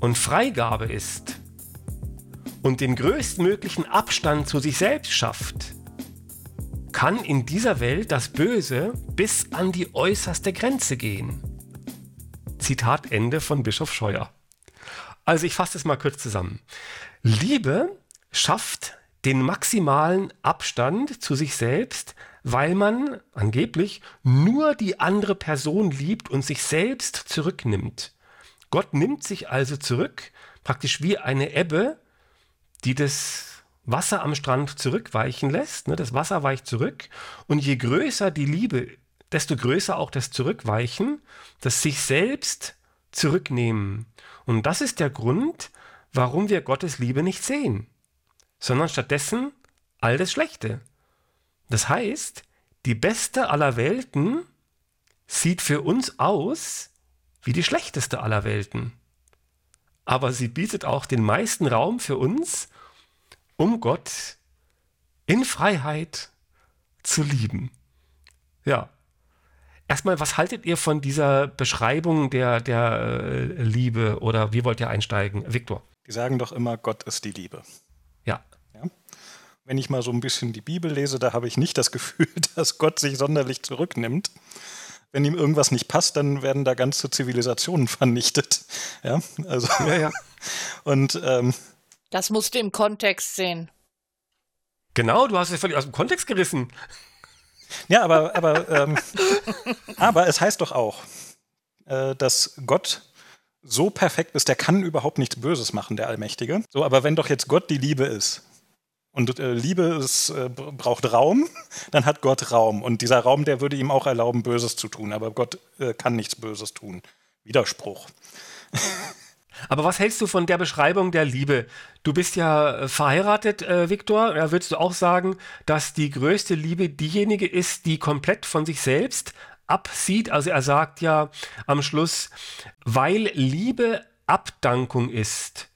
und Freigabe ist und den größtmöglichen Abstand zu sich selbst schafft, kann in dieser Welt das Böse bis an die äußerste Grenze gehen. Zitat Ende von Bischof Scheuer. Also ich fasse es mal kurz zusammen. Liebe schafft den maximalen Abstand zu sich selbst, weil man angeblich nur die andere Person liebt und sich selbst zurücknimmt. Gott nimmt sich also zurück, praktisch wie eine Ebbe, die das Wasser am Strand zurückweichen lässt. Ne? Das Wasser weicht zurück und je größer die Liebe, desto größer auch das Zurückweichen, das sich selbst zurücknehmen. Und das ist der Grund, warum wir Gottes Liebe nicht sehen, sondern stattdessen all das Schlechte. Das heißt, die beste aller Welten sieht für uns aus wie die schlechteste aller Welten. Aber sie bietet auch den meisten Raum für uns, um Gott in Freiheit zu lieben. Ja. Erstmal, was haltet ihr von dieser Beschreibung der, der äh, Liebe oder wie wollt ihr einsteigen? Viktor. Die sagen doch immer, Gott ist die Liebe. Ja. ja. Wenn ich mal so ein bisschen die Bibel lese, da habe ich nicht das Gefühl, dass Gott sich sonderlich zurücknimmt. Wenn ihm irgendwas nicht passt, dann werden da ganze Zivilisationen vernichtet. Ja, also. Ja, ja. Und ähm, das musst du im Kontext sehen. Genau, du hast es völlig aus dem Kontext gerissen. Ja, aber, aber, ähm, aber es heißt doch auch, äh, dass Gott so perfekt ist, der kann überhaupt nichts Böses machen, der Allmächtige. So, aber wenn doch jetzt Gott die Liebe ist und äh, Liebe ist, äh, braucht Raum, dann hat Gott Raum. Und dieser Raum, der würde ihm auch erlauben, Böses zu tun. Aber Gott äh, kann nichts Böses tun. Widerspruch. Aber was hältst du von der Beschreibung der Liebe? Du bist ja äh, verheiratet, äh, Viktor. Da würdest du auch sagen, dass die größte Liebe diejenige ist, die komplett von sich selbst absieht. Also er sagt ja am Schluss, weil Liebe Abdankung ist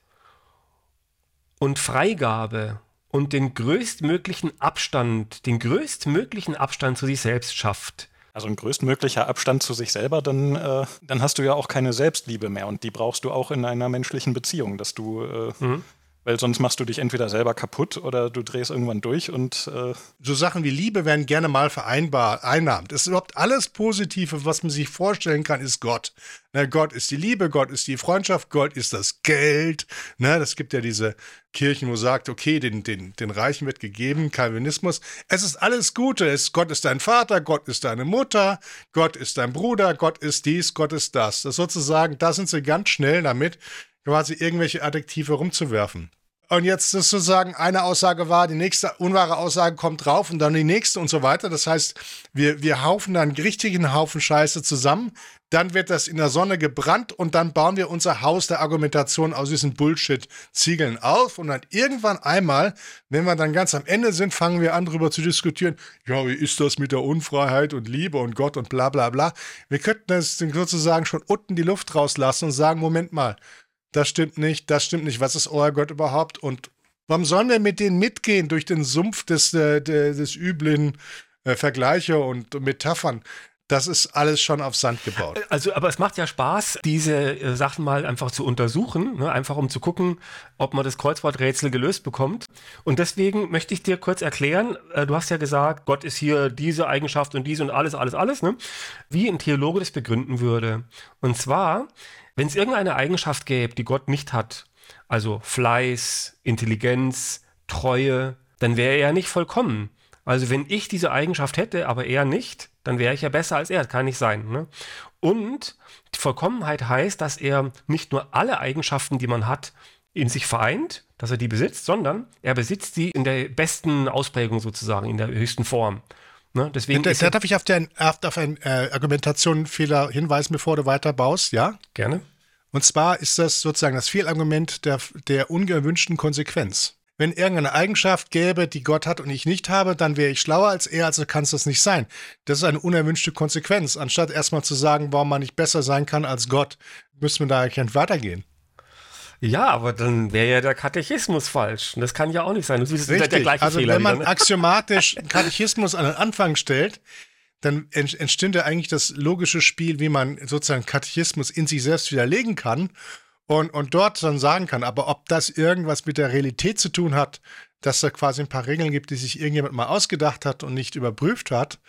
und Freigabe und den größtmöglichen Abstand, den größtmöglichen Abstand zu sich selbst schafft also ein größtmöglicher Abstand zu sich selber, dann, äh, dann hast du ja auch keine Selbstliebe mehr und die brauchst du auch in einer menschlichen Beziehung, dass du, äh, mhm. Weil sonst machst du dich entweder selber kaputt oder du drehst irgendwann durch und äh so Sachen wie Liebe werden gerne mal vereinbar, einnahmt. Es ist überhaupt alles Positive, was man sich vorstellen kann, ist Gott. Ne, Gott ist die Liebe, Gott ist die Freundschaft, Gott ist das Geld. Ne, das gibt ja diese Kirchen, wo sagt, okay, den, den, den Reichen wird gegeben, Calvinismus. Es ist alles Gute. Es, Gott ist dein Vater, Gott ist deine Mutter, Gott ist dein Bruder, Gott ist dies, Gott ist das. Das sozusagen, da sind sie ganz schnell damit, quasi irgendwelche Adjektive rumzuwerfen. Und jetzt sozusagen eine Aussage war, die nächste unwahre Aussage kommt drauf und dann die nächste und so weiter. Das heißt, wir, wir haufen dann einen richtigen Haufen Scheiße zusammen. Dann wird das in der Sonne gebrannt und dann bauen wir unser Haus der Argumentation aus diesen Bullshit-Ziegeln auf. Und dann irgendwann einmal, wenn wir dann ganz am Ende sind, fangen wir an, darüber zu diskutieren. Ja, wie ist das mit der Unfreiheit und Liebe und Gott und bla bla bla. Wir könnten das sozusagen schon unten die Luft rauslassen und sagen, Moment mal, das stimmt nicht, das stimmt nicht, was ist euer Gott überhaupt? Und warum sollen wir mit denen mitgehen durch den Sumpf des, äh, des üblen äh, Vergleiche und Metaphern? Das ist alles schon auf Sand gebaut. Also, aber es macht ja Spaß, diese äh, Sachen mal einfach zu untersuchen, ne? einfach um zu gucken, ob man das Kreuzworträtsel gelöst bekommt. Und deswegen möchte ich dir kurz erklären, äh, du hast ja gesagt, Gott ist hier diese Eigenschaft und diese und alles, alles, alles, ne? wie ein Theologe das begründen würde. Und zwar, wenn es irgendeine Eigenschaft gäbe, die Gott nicht hat, also Fleiß, Intelligenz, Treue, dann wäre er ja nicht vollkommen. Also wenn ich diese Eigenschaft hätte, aber er nicht, dann wäre ich ja besser als er. Kann nicht sein. Ne? Und Vollkommenheit heißt, dass er nicht nur alle Eigenschaften, die man hat, in sich vereint, dass er die besitzt, sondern er besitzt sie in der besten Ausprägung sozusagen, in der höchsten Form. Ne? Deswegen da, da darf ich auf, den, auf einen äh, Argumentationenfehler hinweisen, bevor du weiter baust, ja? Gerne. Und zwar ist das sozusagen das Fehlargument der, der ungewünschten Konsequenz. Wenn irgendeine Eigenschaft gäbe, die Gott hat und ich nicht habe, dann wäre ich schlauer als er, also kann es das nicht sein. Das ist eine unerwünschte Konsequenz. Anstatt erstmal zu sagen, warum man nicht besser sein kann als Gott, müssen wir da eigentlich weitergehen. Ja, aber dann wäre ja der Katechismus falsch. Und das kann ja auch nicht sein. Das ist Richtig. der gleiche also Fehler wenn man wieder, ne? axiomatisch einen Katechismus an den Anfang stellt, dann entstünde eigentlich das logische Spiel, wie man sozusagen Katechismus in sich selbst widerlegen kann und, und dort dann sagen kann. Aber ob das irgendwas mit der Realität zu tun hat, dass da quasi ein paar Regeln gibt, die sich irgendjemand mal ausgedacht hat und nicht überprüft hat,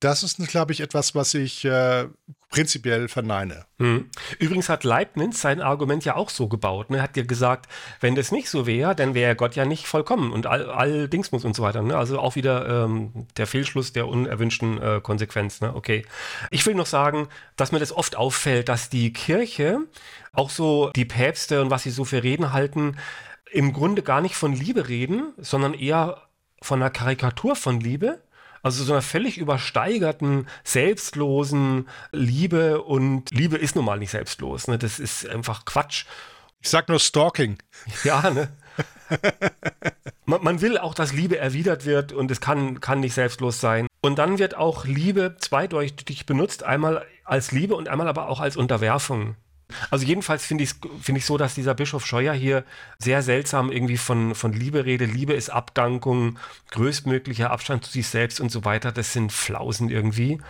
das ist, glaube ich, etwas, was ich äh, prinzipiell verneine. Hm. Übrigens hat Leibniz sein Argument ja auch so gebaut. Ne? Er hat ja gesagt, wenn das nicht so wäre, dann wäre Gott ja nicht vollkommen und all, all Dingsmus und so weiter. Ne? Also auch wieder ähm, der Fehlschluss der unerwünschten äh, Konsequenz. Ne? Okay. Ich will noch sagen, dass mir das oft auffällt, dass die Kirche, auch so die Päpste und was sie so für Reden halten, im Grunde gar nicht von Liebe reden, sondern eher von einer Karikatur von Liebe also so einer völlig übersteigerten, selbstlosen Liebe und Liebe ist nun mal nicht selbstlos. Ne? Das ist einfach Quatsch. Ich sag nur Stalking. Ja, ne? man, man, will auch, dass Liebe erwidert wird und es kann, kann nicht selbstlos sein. Und dann wird auch Liebe zweideutig benutzt, einmal als Liebe und einmal aber auch als Unterwerfung. Also jedenfalls finde ich es find so, dass dieser Bischof Scheuer hier sehr seltsam irgendwie von, von Liebe redet. Liebe ist Abdankung, größtmöglicher Abstand zu sich selbst und so weiter. Das sind Flausen irgendwie.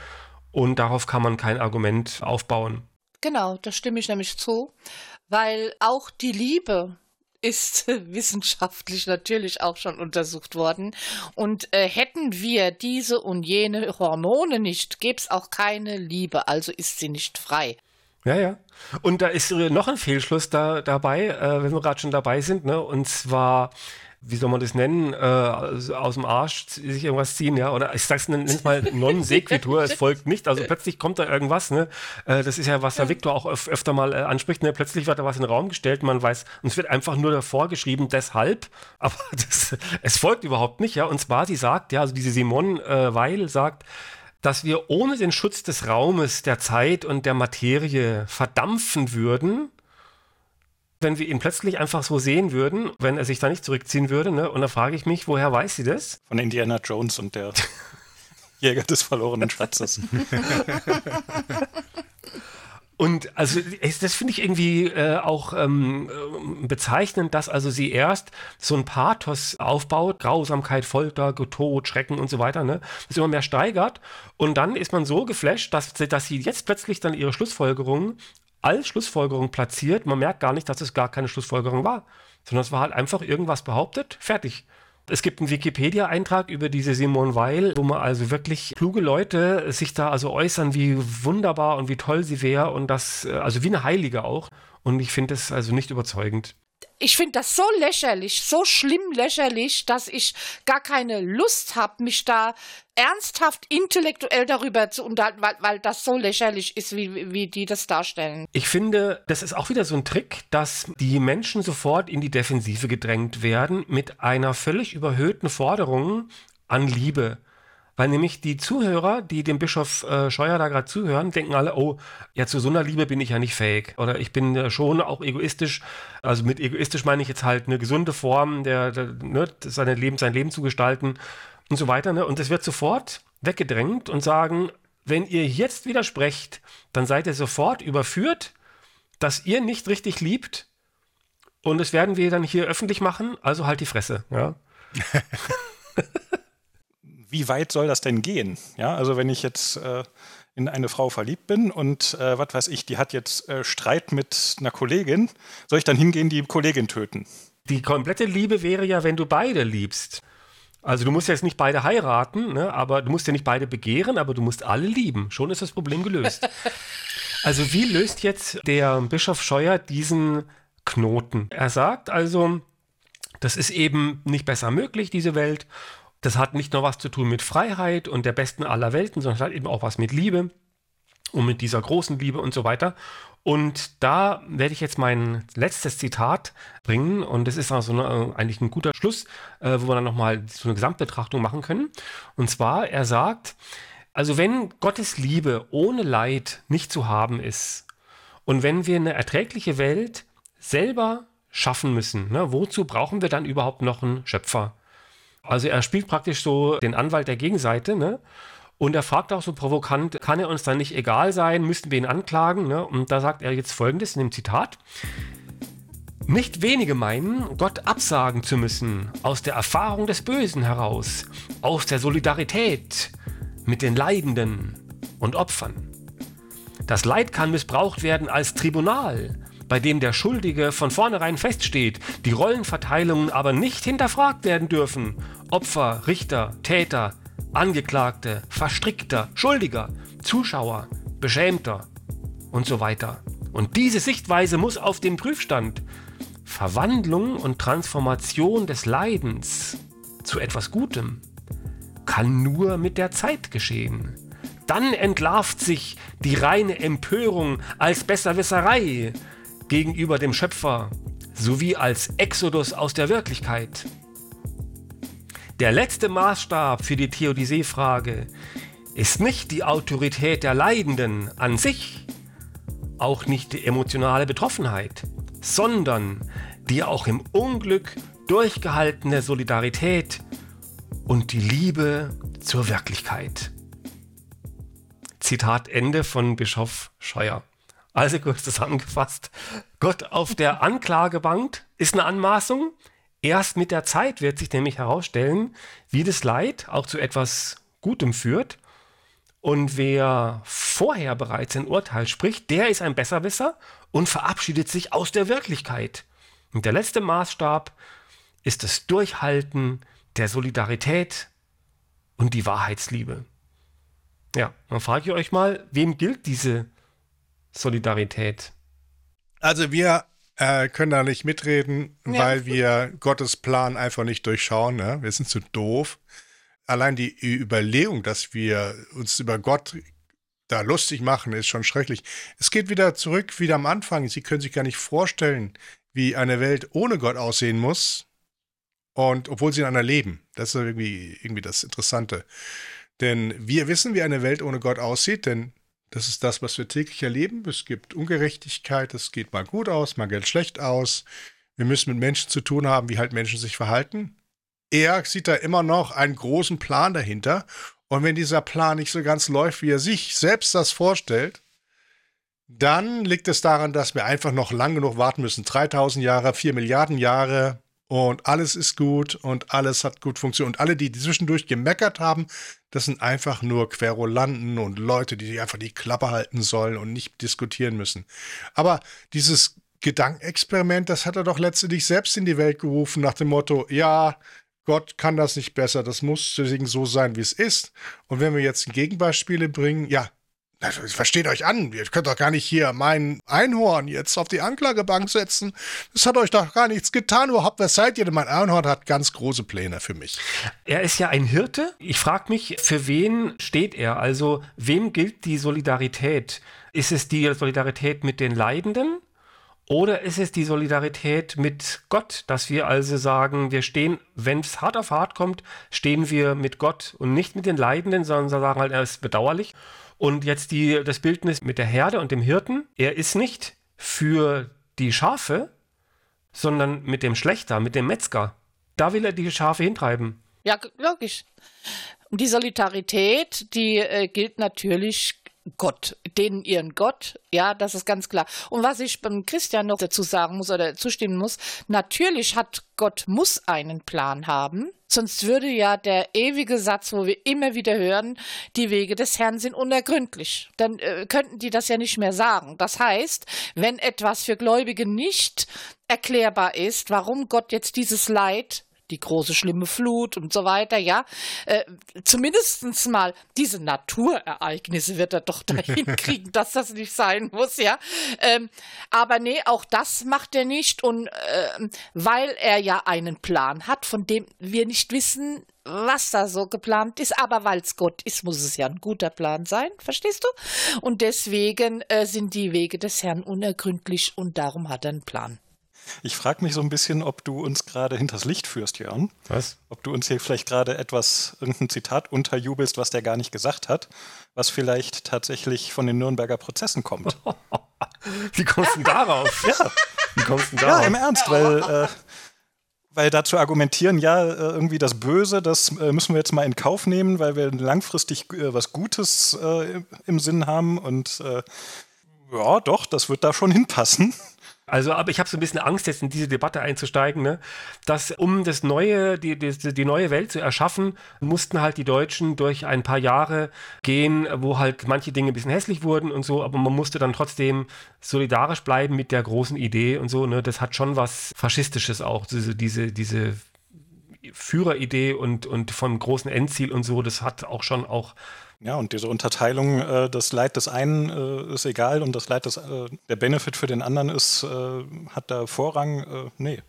Und darauf kann man kein Argument aufbauen. Genau, da stimme ich nämlich zu, weil auch die Liebe ist wissenschaftlich natürlich auch schon untersucht worden. Und äh, hätten wir diese und jene Hormone nicht, gäbe es auch keine Liebe, also ist sie nicht frei. Ja, ja. Und da ist äh, noch ein Fehlschluss da, dabei, äh, wenn wir gerade schon dabei sind, ne? Und zwar wie soll man das nennen, äh, aus dem Arsch sich irgendwas ziehen, ja, oder ich sag's nenn's mal non sequitur, es folgt nicht, also plötzlich kommt da irgendwas, ne, äh, das ist ja, was der Viktor auch öf öfter mal äh, anspricht, ne, plötzlich wird da was in den Raum gestellt, man weiß, und es wird einfach nur davor geschrieben, deshalb, aber das, es folgt überhaupt nicht, ja, und zwar, sie sagt, ja, also diese Simone äh, Weil sagt, dass wir ohne den Schutz des Raumes, der Zeit und der Materie verdampfen würden, wenn wir ihn plötzlich einfach so sehen würden, wenn er sich da nicht zurückziehen würde. Ne? Und da frage ich mich, woher weiß sie das? Von Indiana Jones und der Jäger des verlorenen Schatzes. Und also das finde ich irgendwie äh, auch ähm, äh, bezeichnend, dass also sie erst so ein Pathos aufbaut, Grausamkeit, Folter, Tod, Schrecken und so weiter, ne? Das immer mehr steigert. Und dann ist man so geflasht, dass, dass sie jetzt plötzlich dann ihre Schlussfolgerungen als Schlussfolgerung platziert. Man merkt gar nicht, dass es gar keine Schlussfolgerung war, sondern es war halt einfach irgendwas behauptet, fertig. Es gibt einen Wikipedia-Eintrag über diese Simone Weil, wo man also wirklich kluge Leute sich da also äußern, wie wunderbar und wie toll sie wäre und das, äh, also wie eine Heilige auch. Und ich finde es also nicht überzeugend ich finde das so lächerlich, so schlimm lächerlich, dass ich gar keine Lust habe, mich da ernsthaft intellektuell darüber zu unterhalten, weil, weil das so lächerlich ist, wie, wie die das darstellen. Ich finde, das ist auch wieder so ein Trick, dass die Menschen sofort in die Defensive gedrängt werden mit einer völlig überhöhten Forderung an Liebe. Weil nämlich die Zuhörer, die dem Bischof äh, Scheuer da gerade zuhören, denken alle, oh, ja, zu so einer Liebe bin ich ja nicht fähig. Oder ich bin äh, schon auch egoistisch. Also mit egoistisch meine ich jetzt halt eine gesunde Form, der, der ne, seine Leben, sein Leben zu gestalten und so weiter. Ne? Und es wird sofort weggedrängt und sagen, wenn ihr jetzt widersprecht, dann seid ihr sofort überführt, dass ihr nicht richtig liebt. Und das werden wir dann hier öffentlich machen, also halt die Fresse. Ja. wie weit soll das denn gehen? Ja, also wenn ich jetzt äh, in eine Frau verliebt bin und äh, was weiß ich, die hat jetzt äh, Streit mit einer Kollegin, soll ich dann hingehen, die Kollegin töten? Die komplette Liebe wäre ja, wenn du beide liebst. Also du musst jetzt nicht beide heiraten, ne, aber du musst ja nicht beide begehren, aber du musst alle lieben. Schon ist das Problem gelöst. also wie löst jetzt der Bischof Scheuer diesen Knoten? Er sagt also, das ist eben nicht besser möglich, diese Welt. Das hat nicht nur was zu tun mit Freiheit und der besten aller Welten, sondern es hat eben auch was mit Liebe und mit dieser großen Liebe und so weiter. Und da werde ich jetzt mein letztes Zitat bringen und das ist also eine, eigentlich ein guter Schluss, äh, wo wir dann nochmal so eine Gesamtbetrachtung machen können. Und zwar, er sagt, also wenn Gottes Liebe ohne Leid nicht zu haben ist und wenn wir eine erträgliche Welt selber schaffen müssen, ne, wozu brauchen wir dann überhaupt noch einen Schöpfer? Also er spielt praktisch so den Anwalt der Gegenseite, ne? Und er fragt auch so provokant, kann er uns dann nicht egal sein, müssten wir ihn anklagen? Ne? Und da sagt er jetzt folgendes in dem Zitat. Nicht wenige meinen, Gott absagen zu müssen, aus der Erfahrung des Bösen heraus, aus der Solidarität mit den Leidenden und Opfern. Das Leid kann missbraucht werden als Tribunal, bei dem der Schuldige von vornherein feststeht, die Rollenverteilungen aber nicht hinterfragt werden dürfen. Opfer, Richter, Täter, Angeklagte, Verstrickter, Schuldiger, Zuschauer, Beschämter und so weiter. Und diese Sichtweise muss auf den Prüfstand. Verwandlung und Transformation des Leidens zu etwas Gutem kann nur mit der Zeit geschehen. Dann entlarvt sich die reine Empörung als Besserwisserei, gegenüber dem Schöpfer sowie als Exodus aus der Wirklichkeit. Der letzte Maßstab für die Theodizee-Frage ist nicht die Autorität der Leidenden an sich, auch nicht die emotionale Betroffenheit, sondern die auch im Unglück durchgehaltene Solidarität und die Liebe zur Wirklichkeit. Zitat Ende von Bischof Scheuer. Also kurz zusammengefasst. Gott auf der Anklagebank ist eine Anmaßung. Erst mit der Zeit wird sich nämlich herausstellen, wie das Leid auch zu etwas Gutem führt. Und wer vorher bereits ein Urteil spricht, der ist ein Besserwisser und verabschiedet sich aus der Wirklichkeit. Und der letzte Maßstab ist das Durchhalten der Solidarität und die Wahrheitsliebe. Ja, dann frage ich euch mal, wem gilt diese Solidarität? Also wir äh, können da nicht mitreden, Ja. weil wir Gottes Plan einfach nicht durchschauen. Ne? Wir sind zu doof. Allein die Überlegung, dass wir uns über Gott da lustig machen, ist schon schrecklich. Es geht wieder zurück, wieder am Anfang. Sie können sich gar nicht vorstellen, wie eine Welt ohne Gott aussehen muss. Und obwohl sie in einer leben. Das ist irgendwie, irgendwie das Interessante. Denn wir wissen, wie eine Welt ohne Gott aussieht, denn das ist das, was wir täglich erleben. Es gibt Ungerechtigkeit, es geht mal gut aus, mal geht schlecht aus. Wir müssen mit Menschen zu tun haben, wie halt Menschen sich verhalten. Er sieht da immer noch einen großen Plan dahinter. Und wenn dieser Plan nicht so ganz läuft, wie er sich selbst das vorstellt, dann liegt es daran, dass wir einfach noch lang genug warten müssen. 3000 Jahre, 4 Milliarden Jahre und alles ist gut und alles hat gut funktioniert. Und alle, die zwischendurch gemeckert haben, das sind einfach nur Querulanten und Leute, die einfach die Klappe halten sollen und nicht diskutieren müssen. Aber dieses Gedankenexperiment, das hat er doch letztendlich selbst in die Welt gerufen, nach dem Motto, ja, Gott kann das nicht besser, das muss deswegen so sein, wie es ist. Und wenn wir jetzt Gegenbeispiele bringen, ja, versteht euch an, ihr könnt doch gar nicht hier mein Einhorn jetzt auf die Anklagebank setzen. Das hat euch doch gar nichts getan überhaupt. Wer seid ihr denn? Mein Einhorn hat ganz große Pläne für mich. Er ist ja ein Hirte. Ich frage mich, für wen steht er? Also, wem gilt die Solidarität? Ist es die Solidarität mit den Leidenden? Oder ist es die Solidarität mit Gott, dass wir also sagen, wir stehen, wenn es hart auf hart kommt, stehen wir mit Gott und nicht mit den Leidenden, sondern sagen halt, er ist bedauerlich. Und jetzt die, das Bildnis mit der Herde und dem Hirten, er ist nicht für die Schafe, sondern mit dem Schlechter, mit dem Metzger. Da will er die Schafe hintreiben. Ja, logisch. Und die Solidarität, die äh, gilt natürlich Gott, denen ihren Gott, ja, das ist ganz klar. Und was ich beim Christian noch dazu sagen muss oder zustimmen muss, natürlich hat Gott muss einen Plan haben, sonst würde ja der ewige Satz, wo wir immer wieder hören, die Wege des Herrn sind unergründlich. Dann äh, könnten die das ja nicht mehr sagen. Das heißt, wenn etwas für Gläubige nicht erklärbar ist, warum Gott jetzt dieses Leid die große schlimme Flut und so weiter, ja. Äh, zumindestens mal diese Naturereignisse wird er doch dahin kriegen, dass das nicht sein muss, ja. Ähm, aber nee, auch das macht er nicht und ähm, weil er ja einen Plan hat, von dem wir nicht wissen, was da so geplant ist, aber weil es Gott ist, muss es ja ein guter Plan sein, verstehst du? Und deswegen äh, sind die Wege des Herrn unergründlich und darum hat er einen Plan. Ich frage mich so ein bisschen, ob du uns gerade hinters Licht führst, Jörn. Was? Ob du uns hier vielleicht gerade etwas, irgendein Zitat unterjubelst, was der gar nicht gesagt hat, was vielleicht tatsächlich von den Nürnberger Prozessen kommt. Wie kommst du denn darauf? ja, Wie kommst du denn ja, darauf? im Ernst, weil, äh, weil dazu argumentieren, ja, äh, irgendwie das Böse, das äh, müssen wir jetzt mal in Kauf nehmen, weil wir langfristig äh, was Gutes im- Sinn haben und ja, doch, das wird da schon hinpassen. Also, aber ich habe so ein bisschen Angst, jetzt in diese Debatte einzusteigen, ne? dass um das neue, die, die, die neue Welt zu erschaffen, mussten halt die Deutschen durch ein paar Jahre gehen, wo halt manche Dinge ein bisschen hässlich wurden und so, aber man musste dann trotzdem solidarisch bleiben mit der großen Idee und so. Ne? Das hat schon was Faschistisches auch, diese, diese, diese Führeridee und, und vom großen Endziel und so, das hat auch schon auch Ja, und diese Unterteilung, äh, das Leid des einen äh, ist egal und das Leid des, äh, der Benefit für den anderen ist, äh, hat da Vorrang. Äh, nee.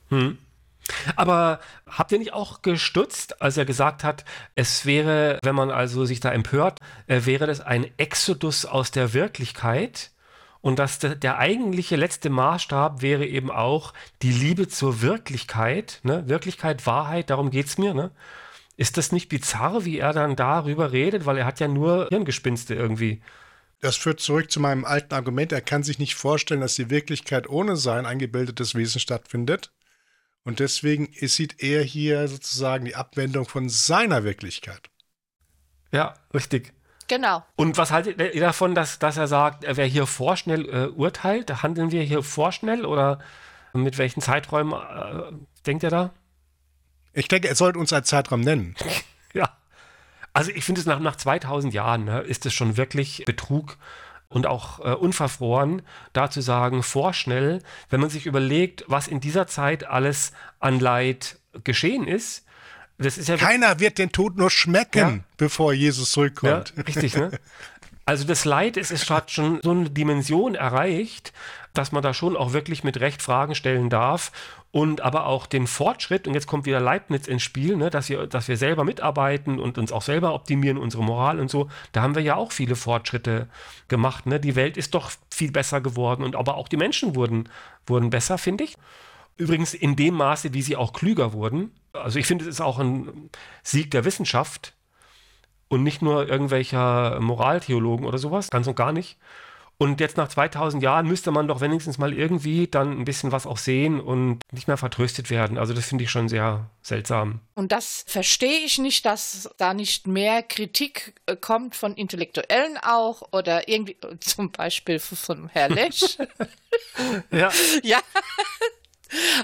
Aber habt ihr nicht auch gestutzt, als er gesagt hat, es wäre, wenn man also sich da empört, äh, wäre das ein Exodus aus der Wirklichkeit? Und dass der, der eigentliche letzte Maßstab wäre eben auch die Liebe zur Wirklichkeit, ne? Wirklichkeit, Wahrheit, darum geht's mir, ne? Ist das nicht bizarr, wie er dann darüber redet? Weil er hat ja nur Hirngespinste irgendwie. Das führt zurück zu meinem alten Argument. Er kann sich nicht vorstellen, dass die Wirklichkeit ohne sein eingebildetes Wesen stattfindet. Und deswegen sieht er hier sozusagen die Abwendung von seiner Wirklichkeit. Ja, richtig. Genau. Und was haltet ihr davon, dass, dass er sagt, wer hier vorschnell äh, urteilt? Handeln wir hier vorschnell oder mit welchen Zeiträumen äh, denkt er da? Ich denke, er sollte uns einen Zeitraum nennen. Ja. Also ich finde es nach, nach 2000 Jahren ne, ist es schon wirklich Betrug und auch äh, unverfroren, da zu sagen, vorschnell, wenn man sich überlegt, was in dieser Zeit alles an Leid geschehen ist. Das ist ja Keiner wird den Tod nur schmecken, Ja. bevor Jesus zurückkommt. Ja, richtig, ne? Also das Leid ist, es hat schon so eine Dimension erreicht, dass man da schon auch wirklich mit Recht Fragen stellen darf und aber auch den Fortschritt, und jetzt kommt wieder Leibniz ins Spiel, ne, dass, wir, dass wir selber mitarbeiten und uns auch selber optimieren, unsere Moral und so, da haben wir ja auch viele Fortschritte gemacht. Ne? Die Welt ist doch viel besser geworden und aber auch die Menschen wurden, wurden besser, finde ich. Übrigens in dem Maße, wie sie auch klüger wurden. Also ich finde, es ist auch ein Sieg der Wissenschaft, und nicht nur irgendwelcher Moraltheologen oder sowas, ganz und gar nicht. Und jetzt nach 2000 Jahren müsste man doch wenigstens mal irgendwie dann ein bisschen was auch sehen und nicht mehr vertröstet werden. Also das finde ich schon sehr seltsam. Und das verstehe ich nicht, dass da nicht mehr Kritik äh, kommt von Intellektuellen auch oder irgendwie äh, zum Beispiel von Herr Lesch. Ja. ja.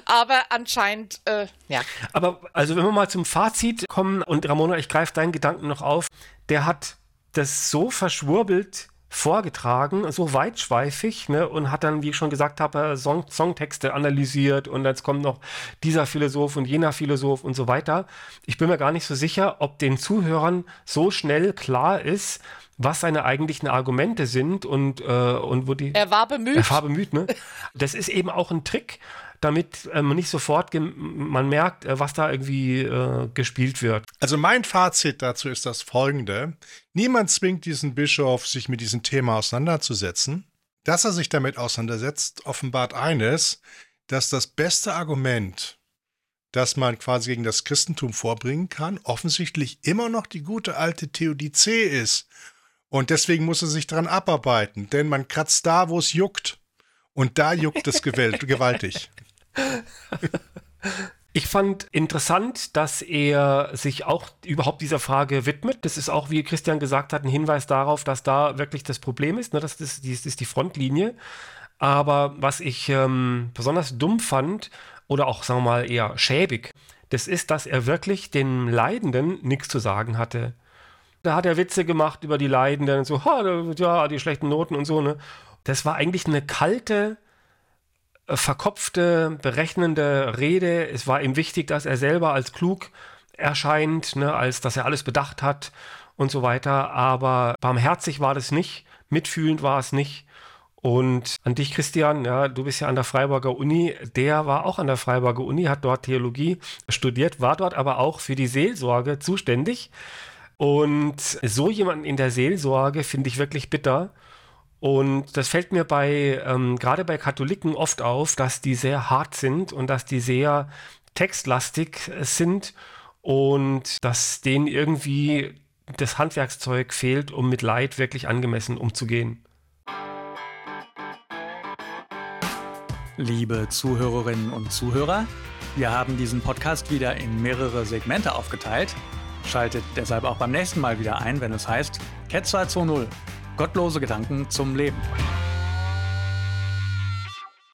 Aber anscheinend, äh, ja. Aber also wenn wir mal zum Fazit kommen und Ramona, ich greife deinen Gedanken noch auf, der hat das so verschwurbelt vorgetragen, so weitschweifig, ne, und hat dann, wie ich schon gesagt habe, Song Songtexte analysiert und jetzt kommt noch dieser Philosoph und jener Philosoph und so weiter. Ich bin mir gar nicht so sicher, ob den Zuhörern so schnell klar ist, was seine eigentlichen Argumente sind und, äh, und wo die. Er war bemüht. Er war bemüht, ne? Das ist eben auch ein Trick, damit man nicht sofort man merkt, äh, was da irgendwie äh, gespielt wird. Also mein Fazit dazu ist das folgende. Niemand zwingt diesen Bischof, sich mit diesem Thema auseinanderzusetzen. Dass er sich damit auseinandersetzt, offenbart eines, dass das beste Argument, das man quasi gegen das Christentum vorbringen kann, offensichtlich immer noch die gute alte Theodizee ist. Und deswegen muss er sich dran abarbeiten, denn man kratzt da, wo es juckt. Und da juckt es gewaltig. Ich fand interessant, dass er sich auch überhaupt dieser Frage widmet. Das ist auch, wie Christian gesagt hat, ein Hinweis darauf, dass da wirklich das Problem ist. Ne? Das, ist, das ist die Frontlinie. Aber was ich ähm, besonders dumm fand, oder auch, sagen wir mal, eher schäbig, das ist, dass er wirklich den Leidenden nichts zu sagen hatte. Da hat er Witze gemacht über die Leidenden und so, ha, ja, die schlechten Noten und so, ne? Das war eigentlich eine kalte, verkopfte, berechnende Rede. Es war ihm wichtig, dass er selber als klug erscheint, ne, als dass er alles bedacht hat und so weiter. Aber barmherzig war das nicht, mitfühlend war es nicht. Und an dich, Christian, ja, du bist ja an der Freiburger Uni. Der war auch an der Freiburger Uni, hat dort Theologie studiert, war dort aber auch für die Seelsorge zuständig. Und so jemanden in der Seelsorge finde ich wirklich bitter. Und das fällt mir bei, ähm, gerade bei Katholiken oft auf, dass die sehr hart sind und dass die sehr textlastig äh, sind und dass denen irgendwie das Handwerkszeug fehlt, um mit Leid wirklich angemessen umzugehen. Liebe Zuhörerinnen und Zuhörer, wir haben diesen Podcast wieder in mehrere Segmente aufgeteilt. Schaltet deshalb auch beim nächsten Mal wieder ein, wenn es heißt Ketzer 2.0 Gottlose Gedanken zum Leben.